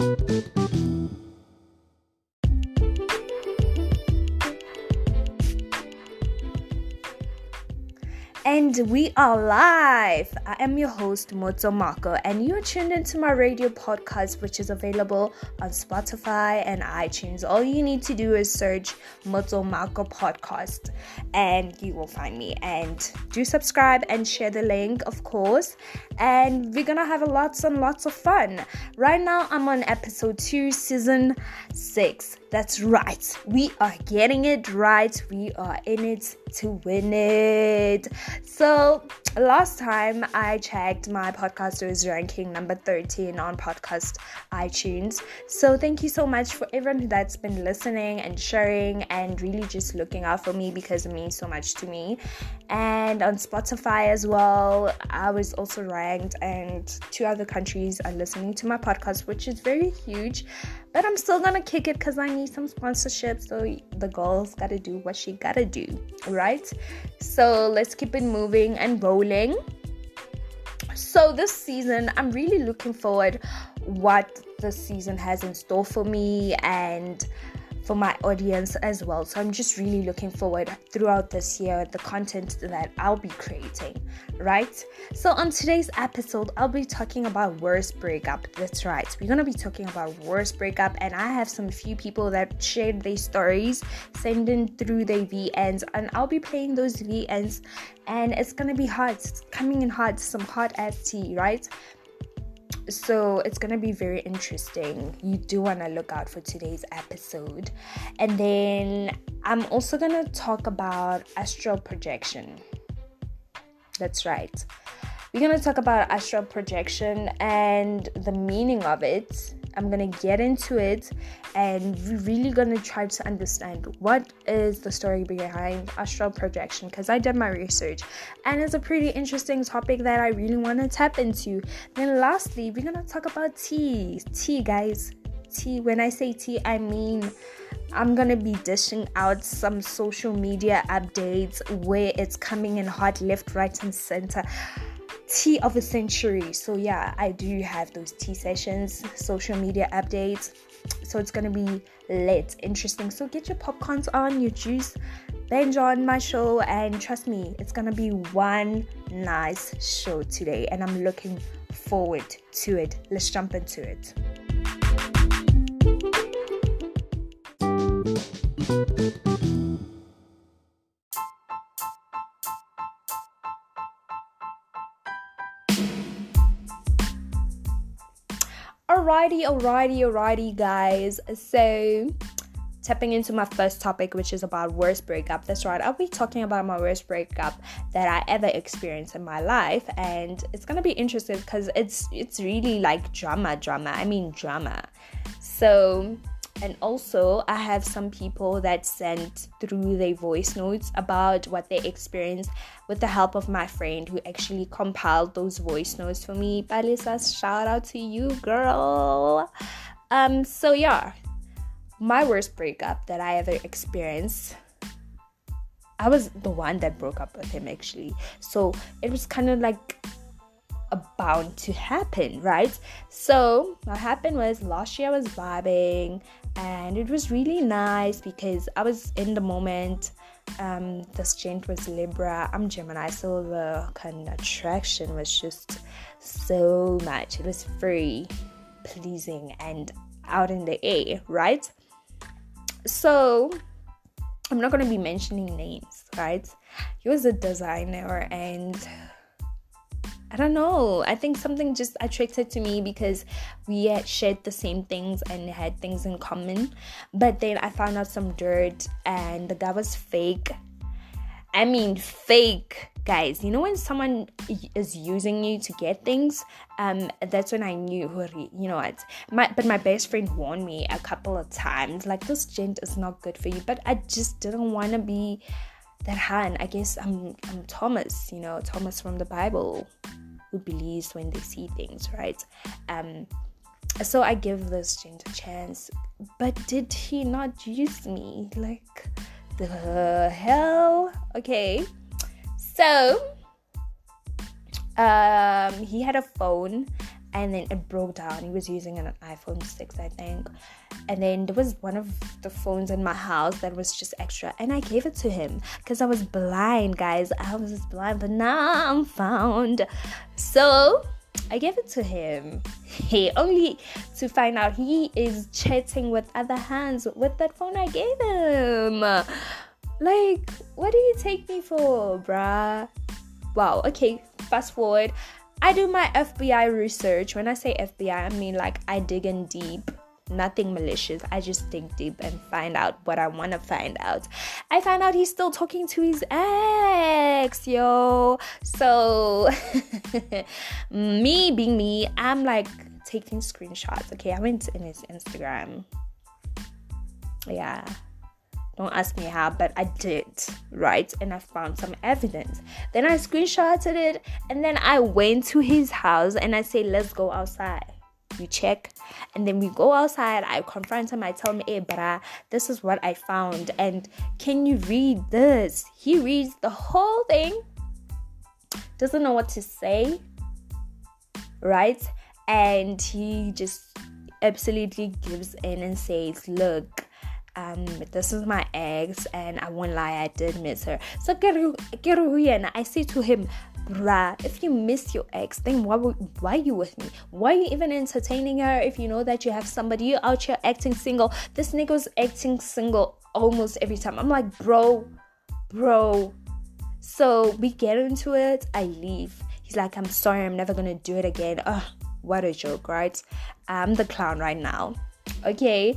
thank you And we are live. I am your host, Moto Marco, and you are tuned into my radio podcast, which is available on Spotify and iTunes. All you need to do is search Moto Marco Podcast, and you will find me. And do subscribe and share the link, of course. And we're gonna have lots and lots of fun. Right now, I'm on episode two, season six. That's right. We are getting it right. We are in it to win it. So, last time I checked, my podcast was ranking number 13 on podcast iTunes. So, thank you so much for everyone that's been listening and sharing and really just looking out for me because it means so much to me. And on Spotify as well, I was also ranked, and two other countries are listening to my podcast, which is very huge. But I'm still gonna kick it because I need some sponsorship. So the girl's gotta do what she gotta do, right? So let's keep it moving and rolling. So this season, I'm really looking forward what the season has in store for me and for my audience as well. So I'm just really looking forward throughout this year the content that I'll be creating, right? So on today's episode, I'll be talking about worst breakup. That's right. We're going to be talking about worst breakup and I have some few people that shared their stories, sending through their VNs and I'll be playing those VNs and it's going to be hot. It's coming in hot, some hot ass tea, right? So it's gonna be very interesting. You do want to look out for today's episode. And then i'm also gonna talk about astral projection. That's right. We're gonna talk about astral projection and the meaning of it I'm gonna get into it and we're really gonna try to understand what is the story behind astral projection because I did my research and it's a pretty interesting topic that I really want to tap into. Then lastly, we're gonna talk about tea. Tea, guys. Tea. When I say tea, I mean I'm gonna be dishing out some social media updates where it's coming in hot left, right, and center tea of a century. So, yeah, I do have those tea sessions, social media updates. So, it's gonna be lit, interesting. So, get your popcorns on, your juice, binge on my show, and trust me, it's gonna be one nice show today, and I'm looking forward to it. Let's jump into it. Alrighty, alrighty, guys. So, tapping into my first topic, which is about worst breakup. That's right, I'll be talking about my worst breakup that I ever experienced in my life, and it's gonna be interesting because it's it's really like drama, drama. I mean drama. So and also, I have some people that sent through their voice notes about what they experienced with the help of my friend who actually compiled those voice notes for me. Balisa, shout out to you, girl. Um, so yeah, my worst breakup that I ever experienced. I was the one that broke up with him actually. So it was kind of like bound to happen, right? So what happened was last year I was vibing and it was really nice because I was in the moment. Um, this gent was Libra, I'm Gemini, so the kind of attraction was just so much. It was very pleasing and out in the air, right? So I'm not gonna be mentioning names, right? He was a designer and I don't know. I think something just attracted to me because we had shared the same things and had things in common. But then I found out some dirt and the guy was fake. I mean, fake, guys. You know when someone is using you to get things? Um, that's when I knew, you know what? My but my best friend warned me a couple of times, like this gent is not good for you. But I just didn't want to be that hand. I guess I'm I'm Thomas, you know, Thomas from the Bible who believes when they see things, right? Um, so I give this gent a chance, but did he not use me? Like the hell? Okay, so um, he had a phone and then it broke down. He was using an iPhone 6, I think. And then there was one of the phones in my house that was just extra, and I gave it to him because I was blind, guys. I was blind, but now I'm found. So I gave it to him. He only to find out he is chatting with other hands with that phone I gave him. Like, what do you take me for, bruh? Wow, okay, fast forward. I do my FBI research. When I say FBI, I mean like I dig in deep. Nothing malicious. I just dig deep and find out what I want to find out. I find out he's still talking to his ex, yo. So, me being me, I'm like taking screenshots. Okay, I went in his Instagram. Yeah, don't ask me how, but I did, right? And I found some evidence. Then I screenshotted it and then I went to his house and I say, let's go outside. You check, and then we go outside. I confront him. I tell him, hey, brah, this is what I found. And can you read this? He reads the whole thing, doesn't know what to say, right? And he just absolutely gives in and says, look, um this is my ex and I won't lie I did miss her. So I say to him bruh if you miss your ex then why why are you with me? Why are you even entertaining her if you know that you have somebody? You out here acting single. This nigga was acting single almost every time. I'm like bro bro. So we get into it I leave. He's like I'm sorry I'm never gonna do it again. Ugh, what a joke right? I'm the clown right now. Okay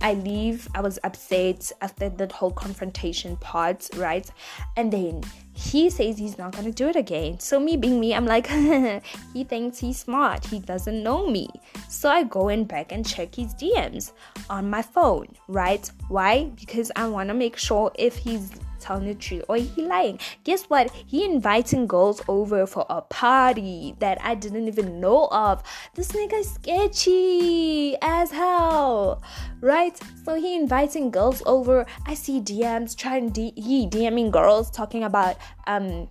I leave, I was upset after that whole confrontation part, right? And then he says he's not gonna do it again. So, me being me, I'm like, he thinks he's smart, he doesn't know me. So, I go in back and check his DMs on my phone, right? Why? Because I wanna make sure if he's telling the truth or he lying. Guess what? He inviting girls over for a party that I didn't even know of. This nigga is sketchy as hell, right? So he inviting girls over. I see DMs trying D- he DMing girls talking about um.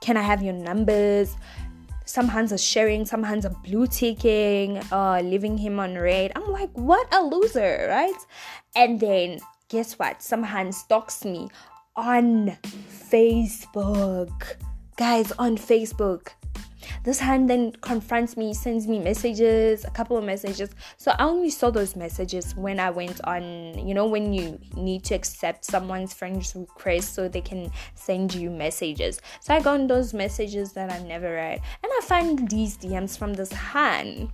Can I have your numbers? some hands are sharing, some hands are blue ticking, uh, leaving him on red. I'm like, what a loser, right? And then guess what? Some hand stalks me on Facebook. Guys, on Facebook. This hand then confronts me, sends me messages, a couple of messages. So I only saw those messages when I went on, you know, when you need to accept someone's friend's request so they can send you messages. So I got those messages that I never read. And I find these DMs from this hand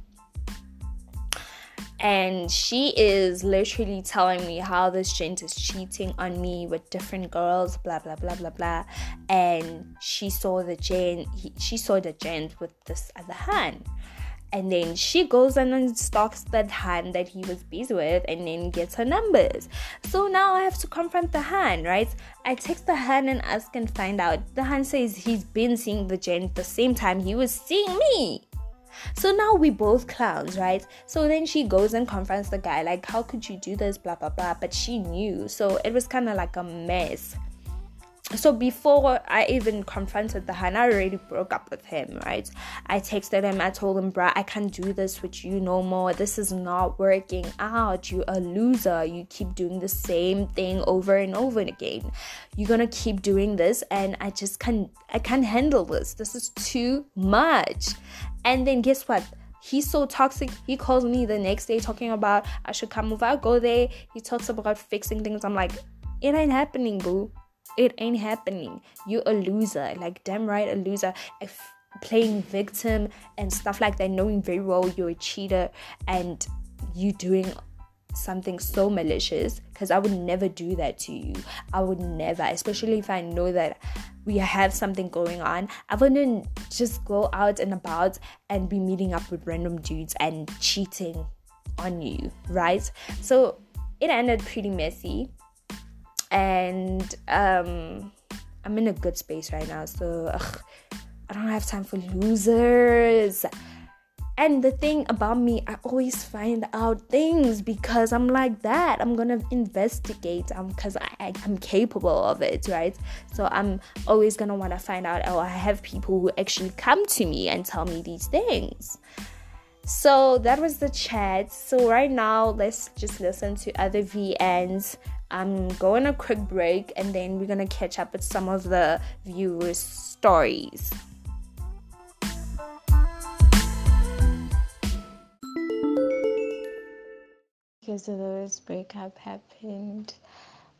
and she is literally telling me how this gent is cheating on me with different girls blah blah blah blah blah. And she saw the gent he, she saw the gent with this other hand. And then she goes and stalks that hand that he was busy with and then gets her numbers. So now i have to confront the hand right? I text the hand and ask and find out. The hand says he's been seeing the gent the same time he was seeing me so now we both clowns, right? So then she goes and confronts the guy, like, how could you do this, blah blah blah. But she knew, so it was kind of like a mess. So before I even confronted the hand, I already broke up with him, right? I texted him, I told him, bruh, I can't do this with you no more. This is not working out. You're a loser. You keep doing the same thing over and over again. You're gonna keep doing this, and I just can't I can't handle this. This is too much. And then guess what? He's so toxic. He calls me the next day talking about I should come over. Go there. He talks about fixing things. I'm like, it ain't happening, boo. It ain't happening. You're a loser. Like, damn right, a loser. If playing victim and stuff like that, knowing very well you're a cheater and you doing something so malicious because I would never do that to you. I would never, especially if I know that we have something going on. I wouldn't just go out and about and be meeting up with random dudes and cheating on you, right? So it ended pretty messy. And um I'm in a good space right now, so ugh, I don't have time for losers. And the thing about me, I always find out things because I'm like that. I'm gonna investigate um because I, I am capable of it, right? So I'm always gonna want to find out. Oh, I have people who actually come to me and tell me these things. So that was the chat. So right now, let's just listen to other VNs. I'm going a quick break and then we're gonna catch up with some of the viewers' stories. So the breakup happened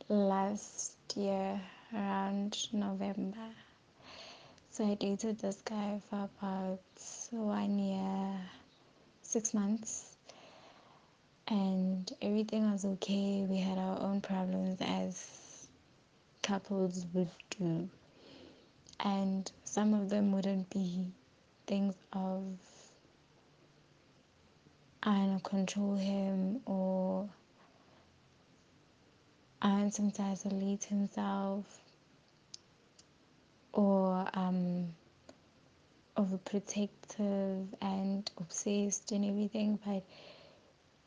last year around November. So I dated this guy for about one year, six months, and everything was okay. We had our own problems as couples would do, and some of them wouldn't be things of To control him or want him to himself or um, overprotective and obsessed and everything, but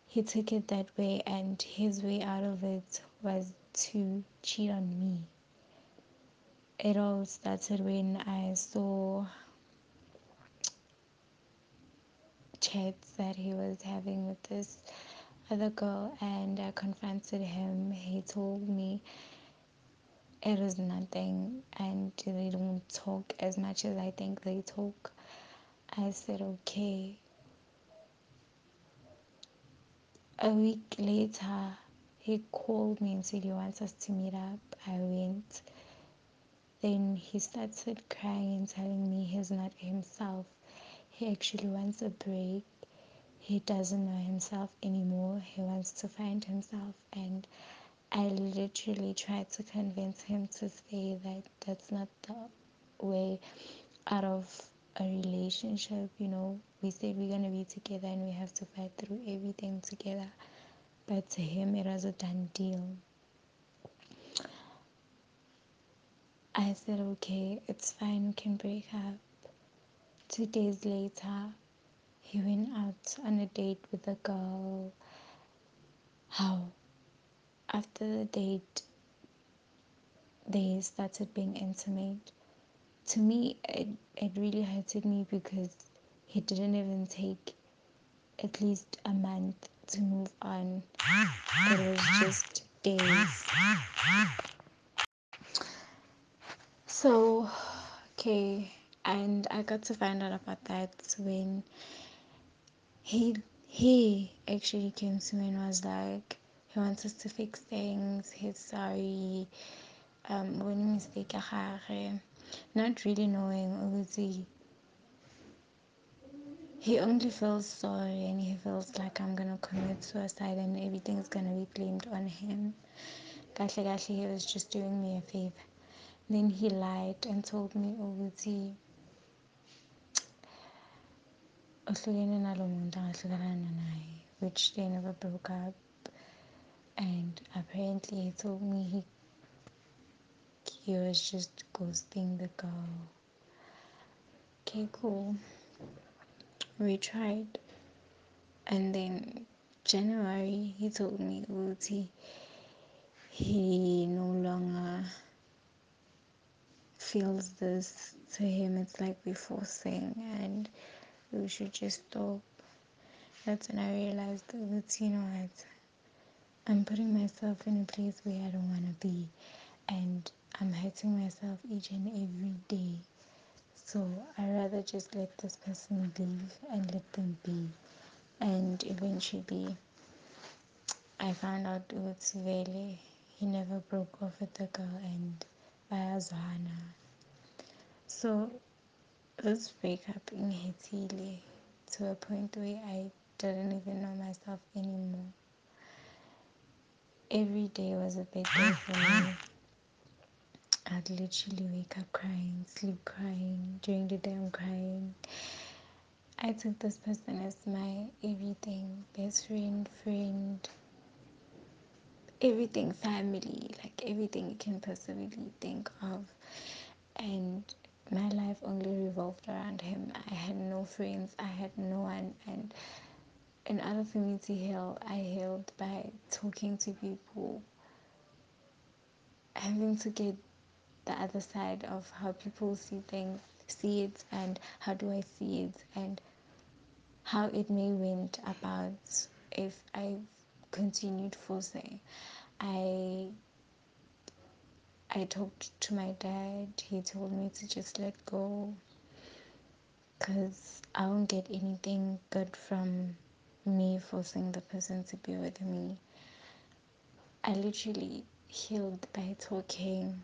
he took it that way, and his way out of it was to cheat on me. It all started when I saw chats that he was having with this other girl and I confronted him. He told me it was nothing and they don't talk as much as I think they talk. I said, okay. A week later, he called me and said he wants us to meet up. I went. Then he started crying and telling me he's not himself. He actually wants a break. He doesn't know himself anymore. He wants to find himself. And I literally tried to convince him to say that that's not the way out of a relationship. You know, we said we're going to be together and we have to fight through everything together. But to him, it was a done deal. I said, okay, it's fine, we can break up. Two days later, he went out on a date with a girl. How? After the date, they started being intimate. To me, it, it really hurted me because he didn't even take at least a month to move on. It was just days. So, okay, and I got to find out about that when he he actually came to me and was like, he wants us to fix things. He's sorry. Um, when mistake not really knowing obviously he only feels sorry and he feels like I'm gonna commit suicide and everything's gonna be blamed on him. Kahle kahle he was just doing me a favor. Then he lied and told me ukuthi muntu angahlukanana naye which they never broke up. And apparently he told me he he was just ghosting the girl. Okay cool. We tried. And then January he told me ukuthi he no longer feels this to him. It's like we're forcing and we should just stop. That's when I realized that you know what? I'm putting myself in a place where I don't want to be and I'm hurting myself each and every day. So I rather just let this person leave and let them be. And eventually I found out it's Vele. He never broke off with the girl and bayazwana so this breakup ingihithile to a point where I didn't even know myself anymore. Every day was a big day for me. I'd literally wake up crying sleep crying during the day I'm crying. I took this person as my everything best friend friend everything family, like everything you can possibly think of. And my life only revolved around him. I had no friends, I had no one, and in other me to I healed by talking to people, having to get the other side of how people see things, see it, and how do I see it, and how it may went about if I continued forcing. I I talked to my dad. He told me to just let go because I won't get anything good from me forcing the person to be with me. I literally healed by talking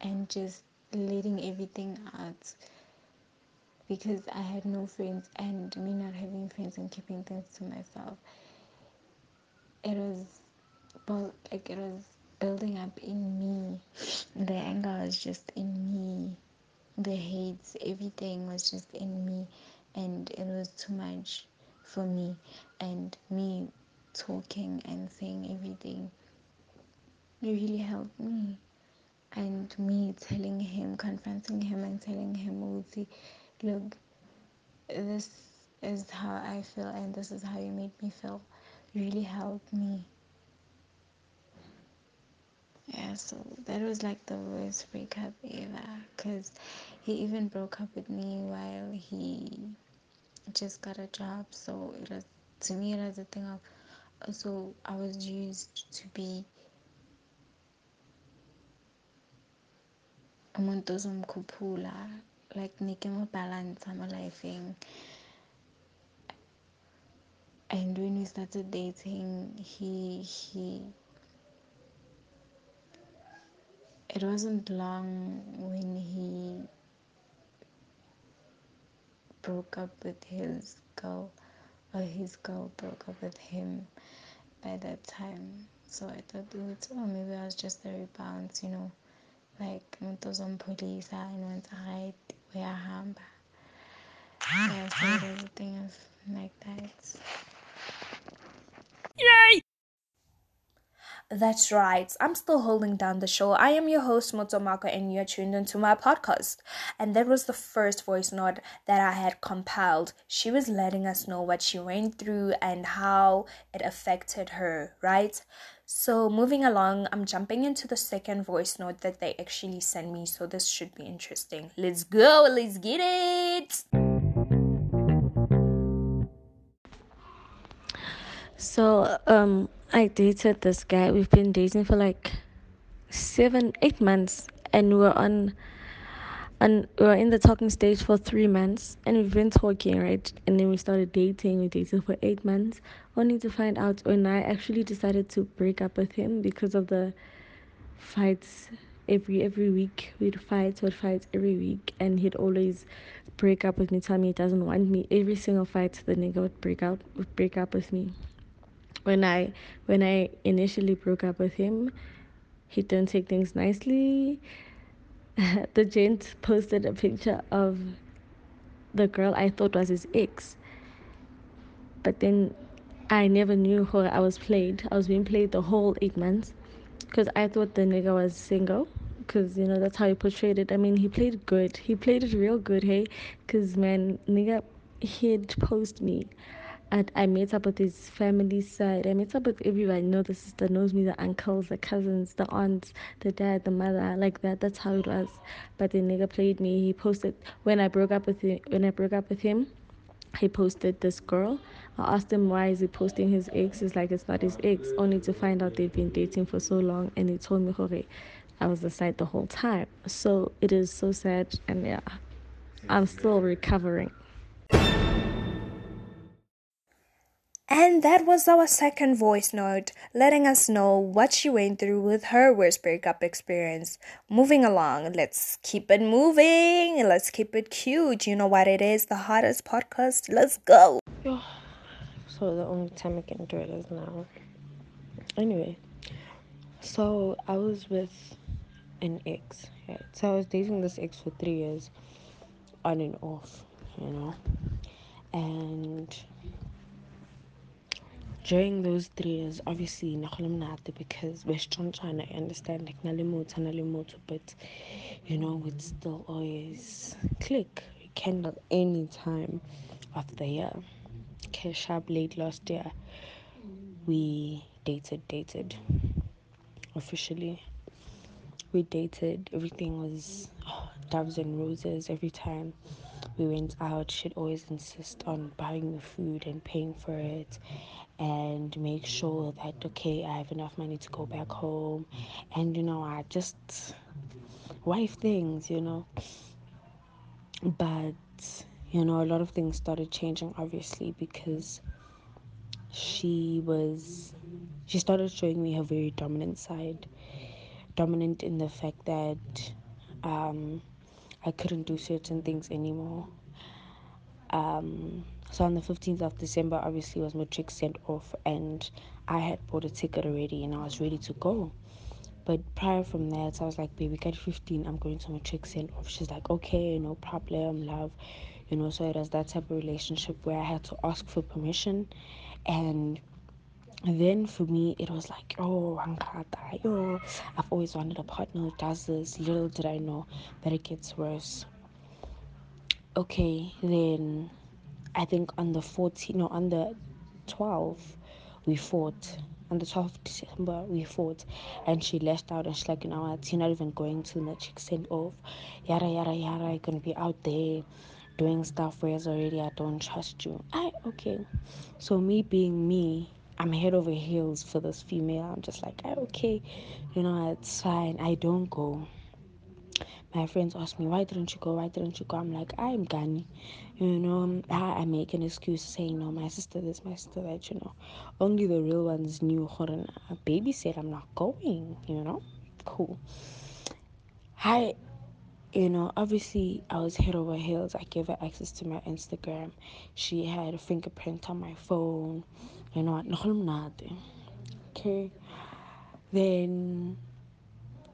and just letting everything out because I had no friends and me not having friends and keeping things to myself. It was well, like it was building up in me. The anger was just in me. The hates, everything was just in me. And it was too much for me. And me talking and saying everything really helped me. And me telling him, confronting him, and telling him, look, this is how I feel, and this is how you made me feel, really helped me. Yeah, so that was like the worst breakup ever. Because he even broke up with me while he just got a job. So it was, to me, it was a thing of, so I was used to be umuntu ozomkhuphula like nike balance mo lifeng and when we started dating he he it wasn't long when he broke up with his girl or his girl broke up with him by that time. So i thought oh maybe i was just a rebound you know like and once right uyahamba yeah so it was a thing of like that. Yay! That's right. I'm still holding down the show. I am your host, Moto Marco, and you're tuned into my podcast. And that was the first voice note that I had compiled. She was letting us know what she went through and how it affected her, right? So, moving along, I'm jumping into the second voice note that they actually sent me. So, this should be interesting. Let's go, let's get it. So, um, I dated this guy. We've been dating for like seven, eight months, and we were on, and we were in the talking stage for three months, and we've been talking, right? And then we started dating. We dated for eight months, only to find out when I actually decided to break up with him because of the fights every every week. We'd fight, we'd fight every week, and he'd always break up with me, tell me he doesn't want me. Every single fight, the nigga would break out, would break up with me when I when I initially broke up with him, he didn't take things nicely. the gent posted a picture of the girl I thought was his ex. But then I never knew who I was played. I was being played the whole eight months because I thought the nigga was single. Because you know that's how he portrayed it. I mean, he played good. He played it real good, hey. Because man, nigga, he'd post me and I met up with his family side. I met up with everyone. You know, the sister knows me, the uncles, the cousins, the aunts, the dad, the mother, like that. That's how it was. But the nigga played me. He posted when I broke up with him. When I broke up with him, he posted this girl. I asked him why is he posting his ex. It's like it's not his ex. Only to find out they've been dating for so long, and he told me, "Hore, I was the side the whole time." So it is so sad, and yeah, I'm still recovering. And that was our second voice note, letting us know what she went through with her worst breakup experience. Moving along, let's keep it moving. Let's keep it cute. You know what it is? The hottest podcast. Let's go. So the only time I can do it is now. Anyway, so I was with an ex. Right? So I was dating this ex for three years, on and off, you know. And during those three years, obviously, because we're strong trying to understand like but you know, it's still always click, rekindle any time of the year. Sharp late last year, we dated, dated officially. We dated, everything was oh, doves and roses every time we went out. She'd always insist on buying the food and paying for it and make sure that okay i have enough money to go back home. And you know i just wife things you know. But you know a lot of things started changing obviously because she was she started showing me her very dominant side. Dominant in the fact that um, i couldn't do certain things anymore. Um, so on the 15th of December, obviously, was matric sent off, and I had bought a ticket already and I was ready to go. But prior from that, I was like, baby, get 15, I'm going to matric sent off. She's like, okay, no problem, love. You know, so it was that type of relationship where I had to ask for permission. And then for me, it was like, oh, yo, I've always wanted a partner who does this. Little did I know that it gets worse. Okay, then I think on the 14th, no, on the 12th, we fought. On the 12th of December, we fought. And she lashed out and she's like, you know what, you're not even going to the chick sent off. Yada, yada, yada. You're going to be out there doing stuff whereas already I don't trust you. I, okay. So, me being me, I'm head over heels for this female. I'm just like, okay, you know, it's fine. I don't go my friends ask me why didn't you go? Why didn't you go? I'm like i'm gani you know um, I, I make an excuse saying no my sister this my sister that you know. Only the real ones knew a baby said i'm not going you know? Cool. Hi you know obviously i was head over heels. I gave her access to my instagram. She had a fingerprint on my phone. You know what? okay. Then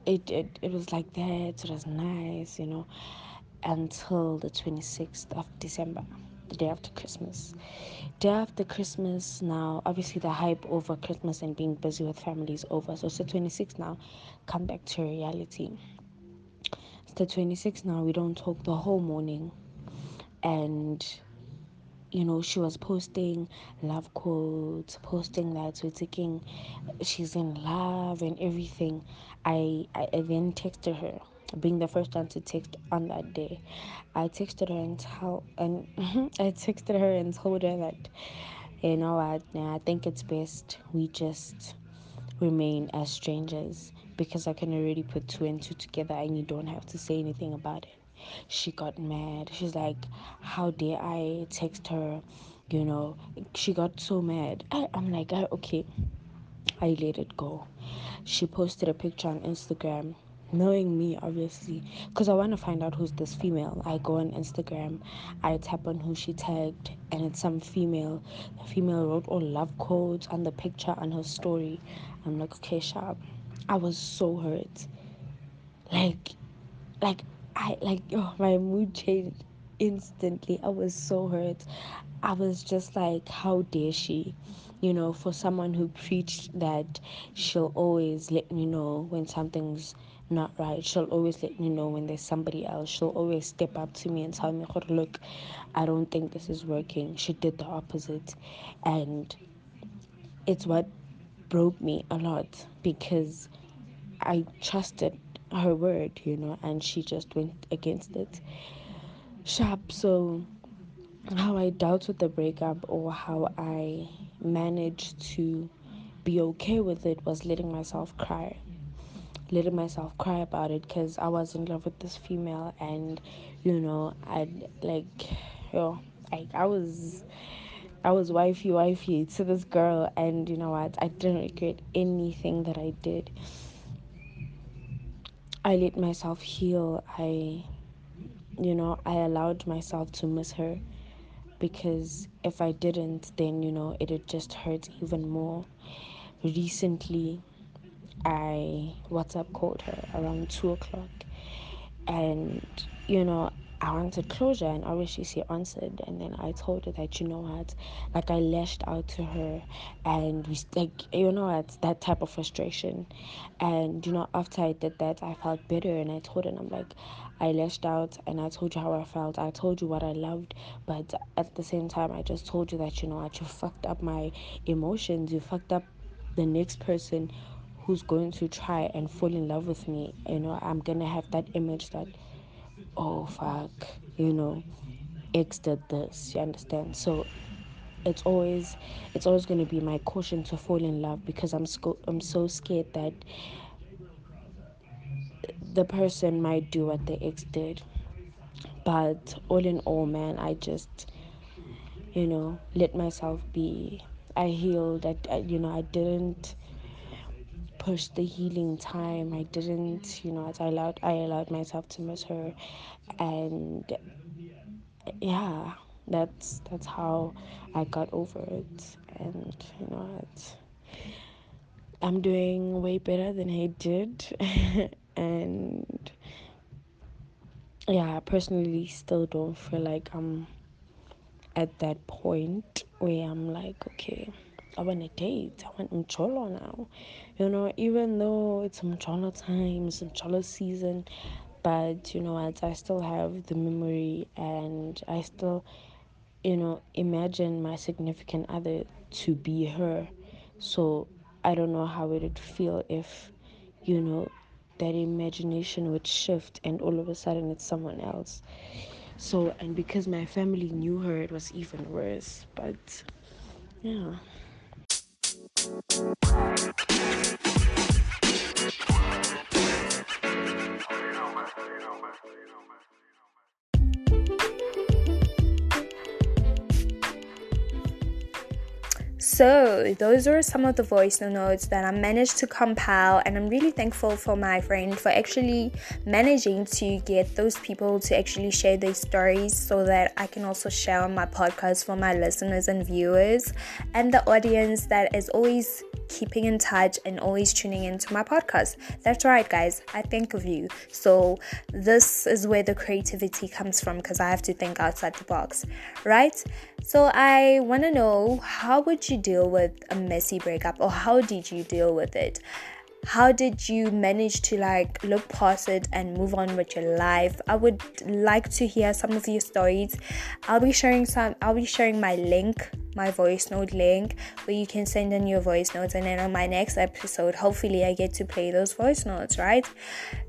it, it it was like that it was nice you know until the 26th of december the day after christmas. Day after christmas now obviously the hype over christmas and being busy with family is over so it's the 26th now come back to reality. It's the 26th now we don't talk the whole morning. And you know, she was posting love quotes, posting that we're taking, she's in love and everything. I, I, I then texted her, being the first one to text on that day. I texted her and tell, and I texted her and told her that, you know what, I think it's best we just remain as strangers because I can already put two and two together and you don't have to say anything about it she got mad. She's like, How dare I text her? You know, she got so mad. I, I'm like, ah, Okay, I let it go. She posted a picture on Instagram, knowing me, obviously, because I want to find out who's this female. I go on Instagram, I tap on who she tagged, and it's some female. The female wrote all love quotes on the picture on her story. I'm like, Okay, sharp. I was so hurt. Like, like I like oh my mood changed instantly. I was so hurt. I was just like, how dare she? You know, for someone who preached that she'll always let me know when something's not right. She'll always let me know when there's somebody else. She'll always step up to me and tell me, look, I don't think this is working. She did the opposite. And it's what broke me a lot because I trusted her word, you know, and she just went against it. Sharp. So, how I dealt with the breakup or how I managed to be okay with it was letting myself cry. Letting myself cry about it because I was in love with this female, and you know, I like, yo, like I was. I was wifey wifey to this girl and you know what I didn't regret anything that I did I let myself heal. I, you know, I allowed myself to miss her because if I didn't, then, you know, it'd just hurt even more. Recently, I WhatsApp called her around two o'clock and, you know, I wanted closure, and obviously she answered. And then I told her that you know what, like I lashed out to her, and we like you know what that type of frustration, and you know after I did that, I felt better, and I told her, and I'm like, I lashed out, and I told you how I felt. I told you what I loved, but at the same time, I just told you that you know what you fucked up my emotions. You fucked up the next person who's going to try and fall in love with me. You know, I'm gonna have that image that oh fuck, you know, X did this, you understand? So it's always it's always going to be my caution to fall in love because I'm sco- I'm so scared that the person might do what the ex did. But all in all, man, I just you know let myself be. I healed. I, you know I didn't push the healing time. I didn't, you know, I allowed I allowed myself to miss her, and yeah, that's that's how I got over it, and you know, I'm doing way better than I did, and yeah, I personally still don't feel like I'm at that point where I'm like, okay, I want a date. I want Mcholo now. You know, even though it's Mcholo time, it's Mcholo season, but you know what, I still have the memory and I still, you know, imagine my significant other to be her. So I don't know how it would feel if, you know, that imagination would shift and all of a sudden it's someone else. So, and because my family knew her, it was even worse. But yeah. Thank you. So, those are some of the voice notes that I managed to compile, and I'm really thankful for my friend for actually managing to get those people to actually share their stories so that I can also share on my podcast for my listeners and viewers and the audience that is always keeping in touch and always tuning into my podcast. That's right, guys. I think of you. So, this is where the creativity comes from because I have to think outside the box, right? So, I want to know how would you deal with a messy breakup or how did you deal with it? how did you manage to like look past it and move on with your life? I would like to hear some of your stories. I'll be sharing some i'll be sharing my link my voice note link where you can send in your voice notes. And then on my next episode hopefully i get to play those voice notes right?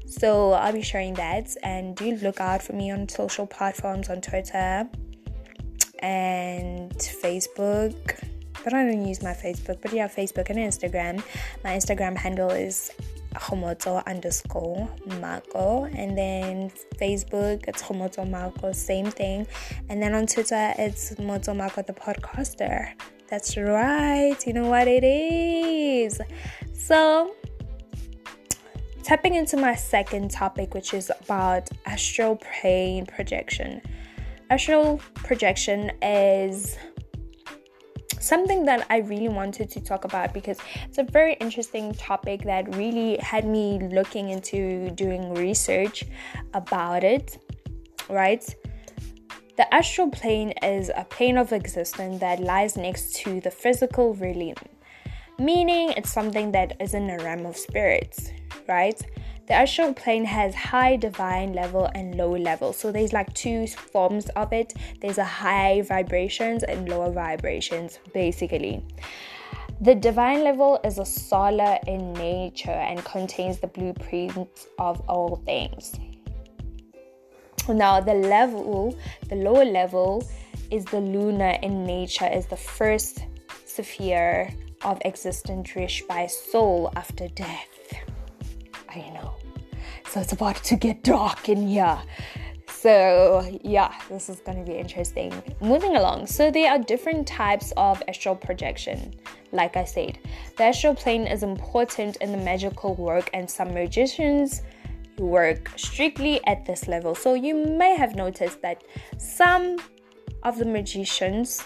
So i'll be sharing that. And do look out for me on social platforms on twitter and facebook but I don't use my Facebook. But yeah, Facebook and Instagram. My Instagram handle is Homoto underscore Marco. And then Facebook, it's Homoto Marco, same thing. And then on Twitter, it's Moto Marco the podcaster. That's right. You know what it is. So, tapping into my second topic, which is about astral plane projection. Astral projection is something that I really wanted to talk about because it's a very interesting topic that really had me looking into doing research about it, right? The astral plane is a plane of existence that lies next to the physical realm, meaning it's something that is in the realm of spirits, right? The astral plane has high divine level and low level. So there's like two forms of it. There's a high vibrations and lower vibrations, basically. The divine level is a solar in nature and contains the blueprint of all things. Now, the level, the lower level, is the lunar in nature, is the first sphere of existence reached by soul after death. I know. So it's about to get dark in here. So, yeah, this is going to be interesting. Moving along, so there are different types of astral projection. Like I said, the astral plane is important in the magical work, and some magicians work strictly at this level. So, you may have noticed that some of the magicians,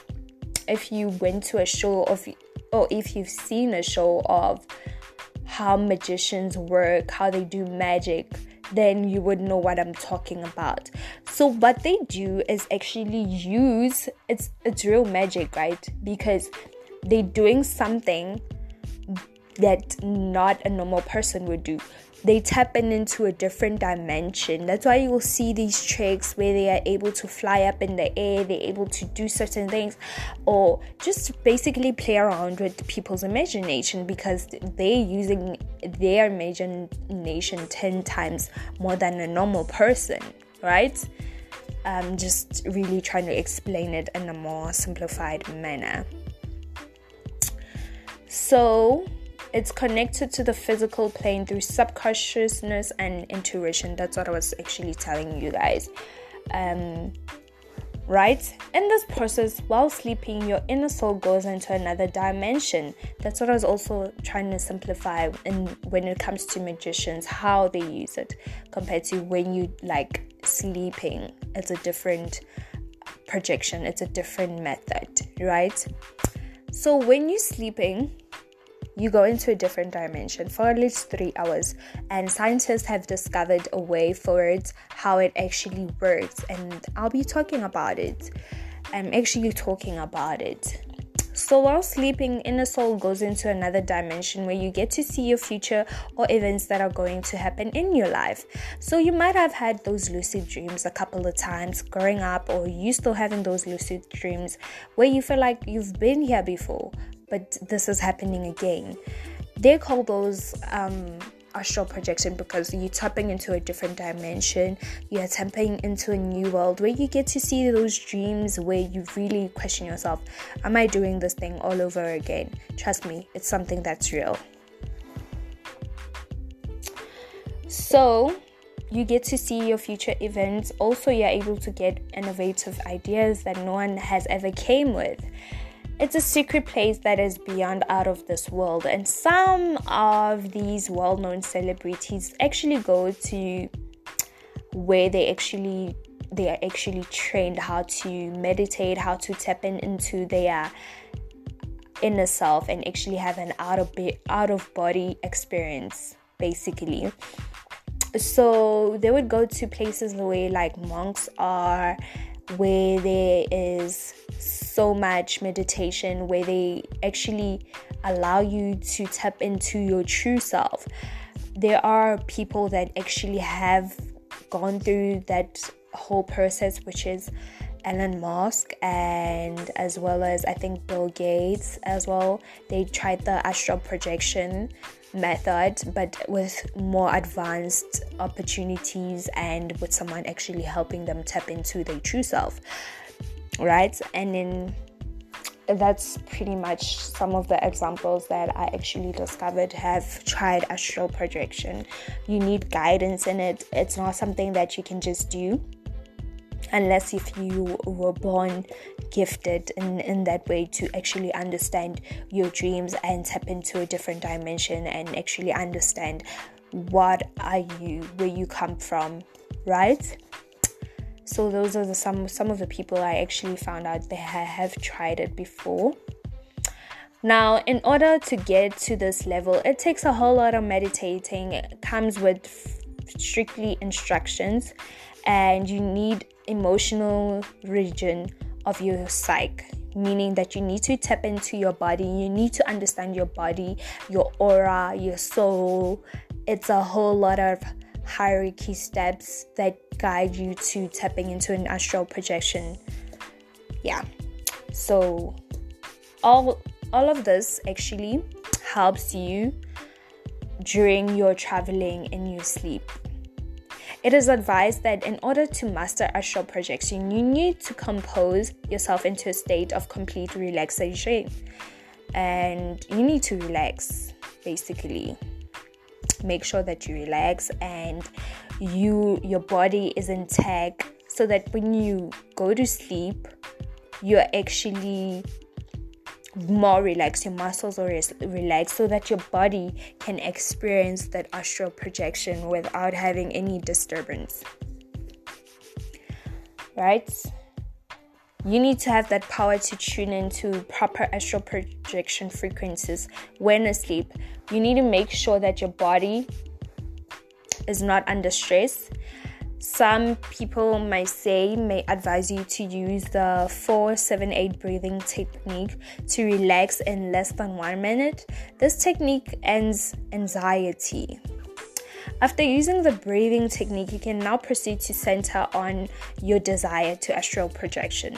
if you went to a show of, or if you've seen a show of how magicians work, how they do magic, then you would know what I'm talking about. So what they do is actually use it's it's real magic, right? Because they're doing something that not a normal person would do they tap in into a different dimension. That's why you will see these tricks where they are able to fly up in the air, they're able to do certain things, or just basically play around with people's imagination because they're using their imagination 10 times more than a normal person, right? I'm just really trying to explain it in a more simplified manner. So, it's connected to the physical plane through subconsciousness and intuition. That's what I was actually telling you guys. Um, right? In this process, while sleeping, your inner soul goes into another dimension. That's what I was also trying to simplify in when it comes to magicians, how they use it compared to when you like sleeping. It's a different projection, it's a different method, right? So when you're sleeping, you go into a different dimension for at least three hours. And scientists have discovered a way for it, how it actually works. And I'll be talking about it. I'm actually talking about it. So while sleeping, inner soul goes into another dimension where you get to see your future or events that are going to happen in your life. So you might have had those lucid dreams a couple of times growing up, or you still having those lucid dreams where you feel like you've been here before, but this is happening again. They call those um, astral projection because you're tapping into a different dimension. You're tapping into a new world where you get to see those dreams where you really question yourself Am I doing this thing all over again? Trust me, it's something that's real. So, you get to see your future events. Also, you're able to get innovative ideas that no one has ever came with. It's a secret place that is beyond out of this world, and some of these well known celebrities actually go to where they actually they are actually trained how to meditate, how to tap in into their inner self and actually have an out of out of body experience basically. So they would go to places where like monks are where there is so much meditation where they actually allow you to tap into your true self. There are people that actually have gone through that whole process, which is Elon Musk and as well as I think Bill Gates as well. They tried the astral projection method, but with more advanced opportunities and with someone actually helping them tap into their true self, right? And then that's pretty much some of the examples that I actually discovered have tried astral projection. You need guidance in it, it's not something that you can just do unless if you were born gifted in, in that way to actually understand your dreams and tap into a different dimension and actually understand what are you where you come from right? So those are the some some of the people i actually found out they have tried it before. Now in order to get to this level it takes a whole lot of meditating. It comes with strictly instructions and you need emotional region of your psyche meaning that you need to tap into your body you need to understand your body your aura your soul. It's a whole lot of hierarchy steps that guide you to tapping into an astral projection. Yeah. So all all of this actually helps you during your traveling in your sleep it is advised that in order to master astral projection, you need to compose yourself into a state of complete relaxation. And you need to relax, basically. Make sure that you relax and you your body is intact so that when you go to sleep, you're actually more relaxed, your muscles are relaxed, so that your body can experience that astral projection without having any disturbance. Right? You need to have that power to tune into proper astral projection frequencies when asleep. You need to make sure that your body is not under stress Some people may say, may advise you to use the 478 breathing technique to relax in less than one minute. This technique ends anxiety. After using the breathing technique, you can now proceed to center on your desire to astral projection.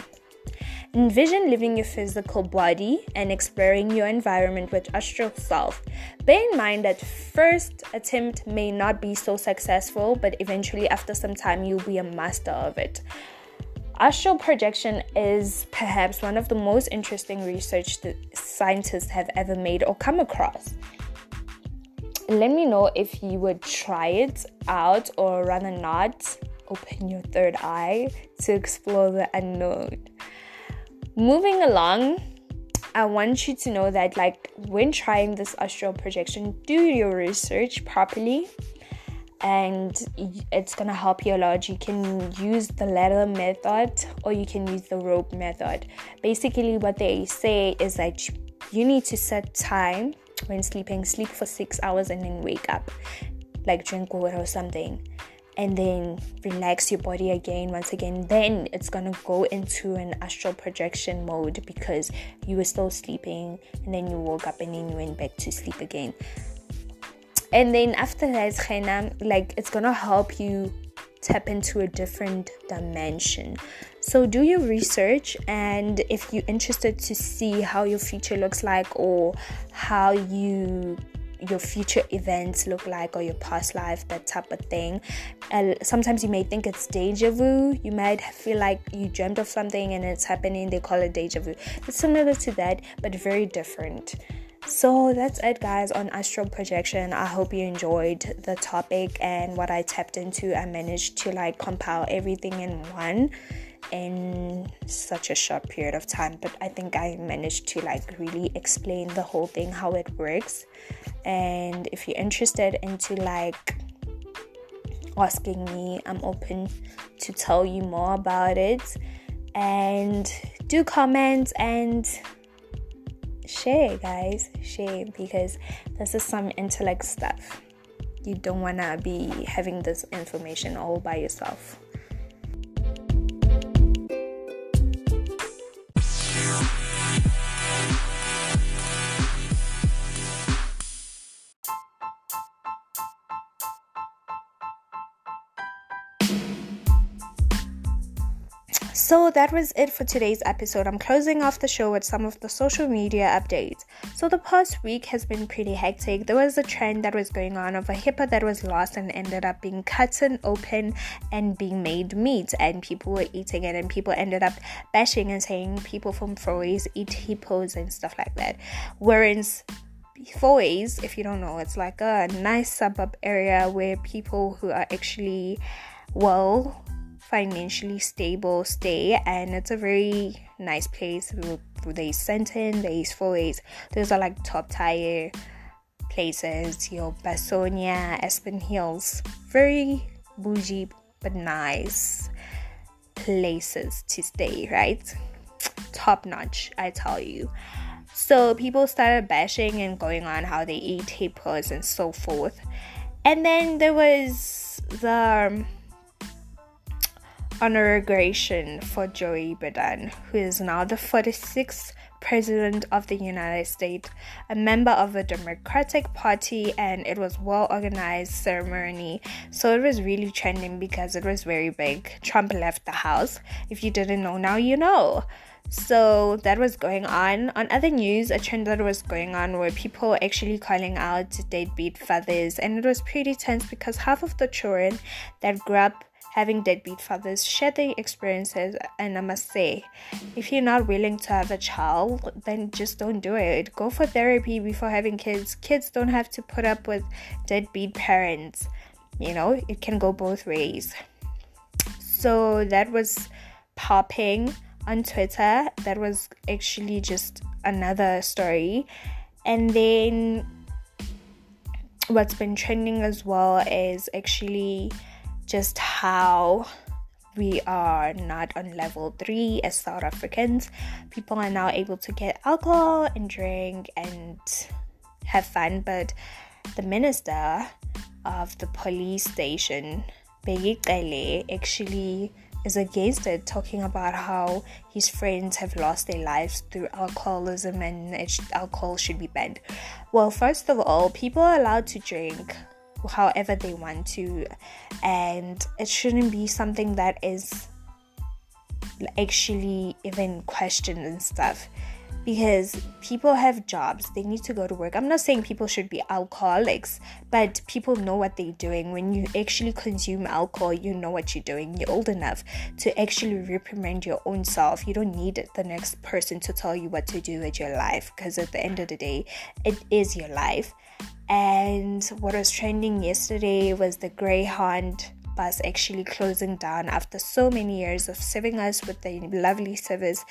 Envision living your physical body and exploring your environment with astral self. Bear in mind that first attempt may not be so successful, but eventually after some time you'll be a master of it. Astral projection is perhaps one of the most interesting research that scientists have ever made or come across. Let me know if you would try it out or rather not open your third eye to explore the unknown moving along i want you to know that like when trying this astral projection do your research properly and it's gonna help you a lot. You can use the ladder method or you can use the rope method. Basically what they say is that you need to set time when sleeping sleep for six hours and then wake up like drink water or something and then relax your body again once again then it's gonna go into an astral projection mode because you were still sleeping and then you woke up and then you went back to sleep again. And then after that like it's gonna help you tap into a different dimension. So do your research and if you're interested to see how your future looks like or how you your future events look like or your past life, that type of thing. And sometimes you may think it's deja vu. You might feel like you dreamt of something and it's happening. They call it deja vu. It's similar to that, but very different. So that's it, guys, on astral projection. I hope you enjoyed the topic and what I tapped into. I managed to like compile everything in one in such a short period of time but i think i managed to like really explain the whole thing how it works and if you're interested into like asking me i'm open to tell you more about it and do comment and share guys. Share because this is some intellect stuff. You don't want to be having this information all by yourself So that was it for today's episode. I'm closing off the show with some of the social media updates. So the past week has been pretty hectic. There was a trend that was going on of a hippo that was lost and ended up being cut and open and being made meat, and people were eating it, and people ended up bashing and saying people from Fourways eat hippos and stuff like that. Whereas Fourways, if you don't know, it's like a nice suburb area where people who are actually well financially stable stay and it's a very nice place there's Sandton there's Fourways those are like top tier places. Your Bassonia Aspen Hills very bougie but nice places to stay right? Top notch I tell you. So people started bashing and going on how they eat hippos and so forth. And then there was the um, inauguration for Joe Biden, who is now the 46th President of the United States, a member of the Democratic Party, and it was well organized ceremony. So it was really trending because it was very big. Trump left the house. If you didn't know, now you know. So that was going on. On other news, a trend that was going on were people actually calling out deadbeat fathers, and it was pretty tense because half of the children that grew up having deadbeat fathers share their experiences and i must say if you're not willing to have a child then just don't do it. Go for therapy before having kids. Kids don't have to put up with deadbeat parents. You know it can go both ways. So that was popping on twitter. That was actually just another story. And then what's been trending as well is actually just how we are not on level three as South Africans. People are now able to get alcohol and drink and have fun, but the minister of the police station Bheki Cele actually is against it, talking about how his friends have lost their lives through alcoholism and alcohol should be banned. Well, first of all, people are allowed to drink however they want to, and it shouldn't be something that is actually even questioned and stuff. Because people have jobs they need to go to work. I'm not saying people should be alcoholics but people know what they're doing. When you actually consume alcohol you know what you're doing. You're old enough to actually reprimand your own self. You don't need the next person to tell you what to do with your life because at the end of the day it is your life and what was trending yesterday was the greyhound bus actually closing down after so many years of serving us with the lovely service.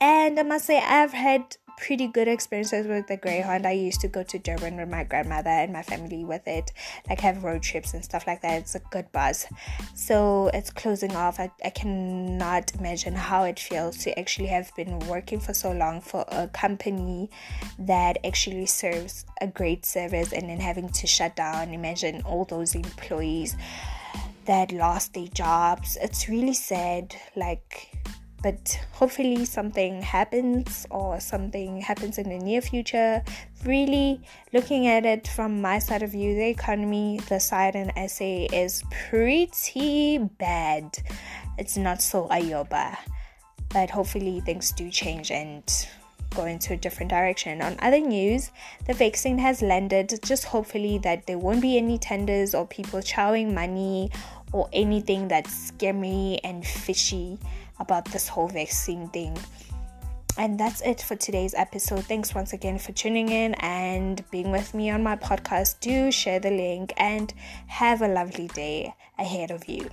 And I must say, I've had pretty good experiences with the Greyhound. I used to go to Durban with my grandmother and my family with it, like have road trips and stuff like that. It's a good bus. So it's closing off. I, I cannot imagine how it feels to actually have been working for so long for a company that actually serves a great service and then having to shut down. Imagine all those employees that lost their jobs. It's really sad. Like, but hopefully something happens or something happens in the near future. Really looking at it from my side of view, the economy, the side in SA is pretty bad. It's not so ayoba, but hopefully things do change and go into a different direction. On other news, the vaccine has landed. Just hopefully that there won't be any tenders or people chowing money or anything that's scammy and fishy about this whole vaccine thing. And that's it for today's episode. Thanks once again for tuning in and being with me on my podcast. Do share the link and have a lovely day ahead of you.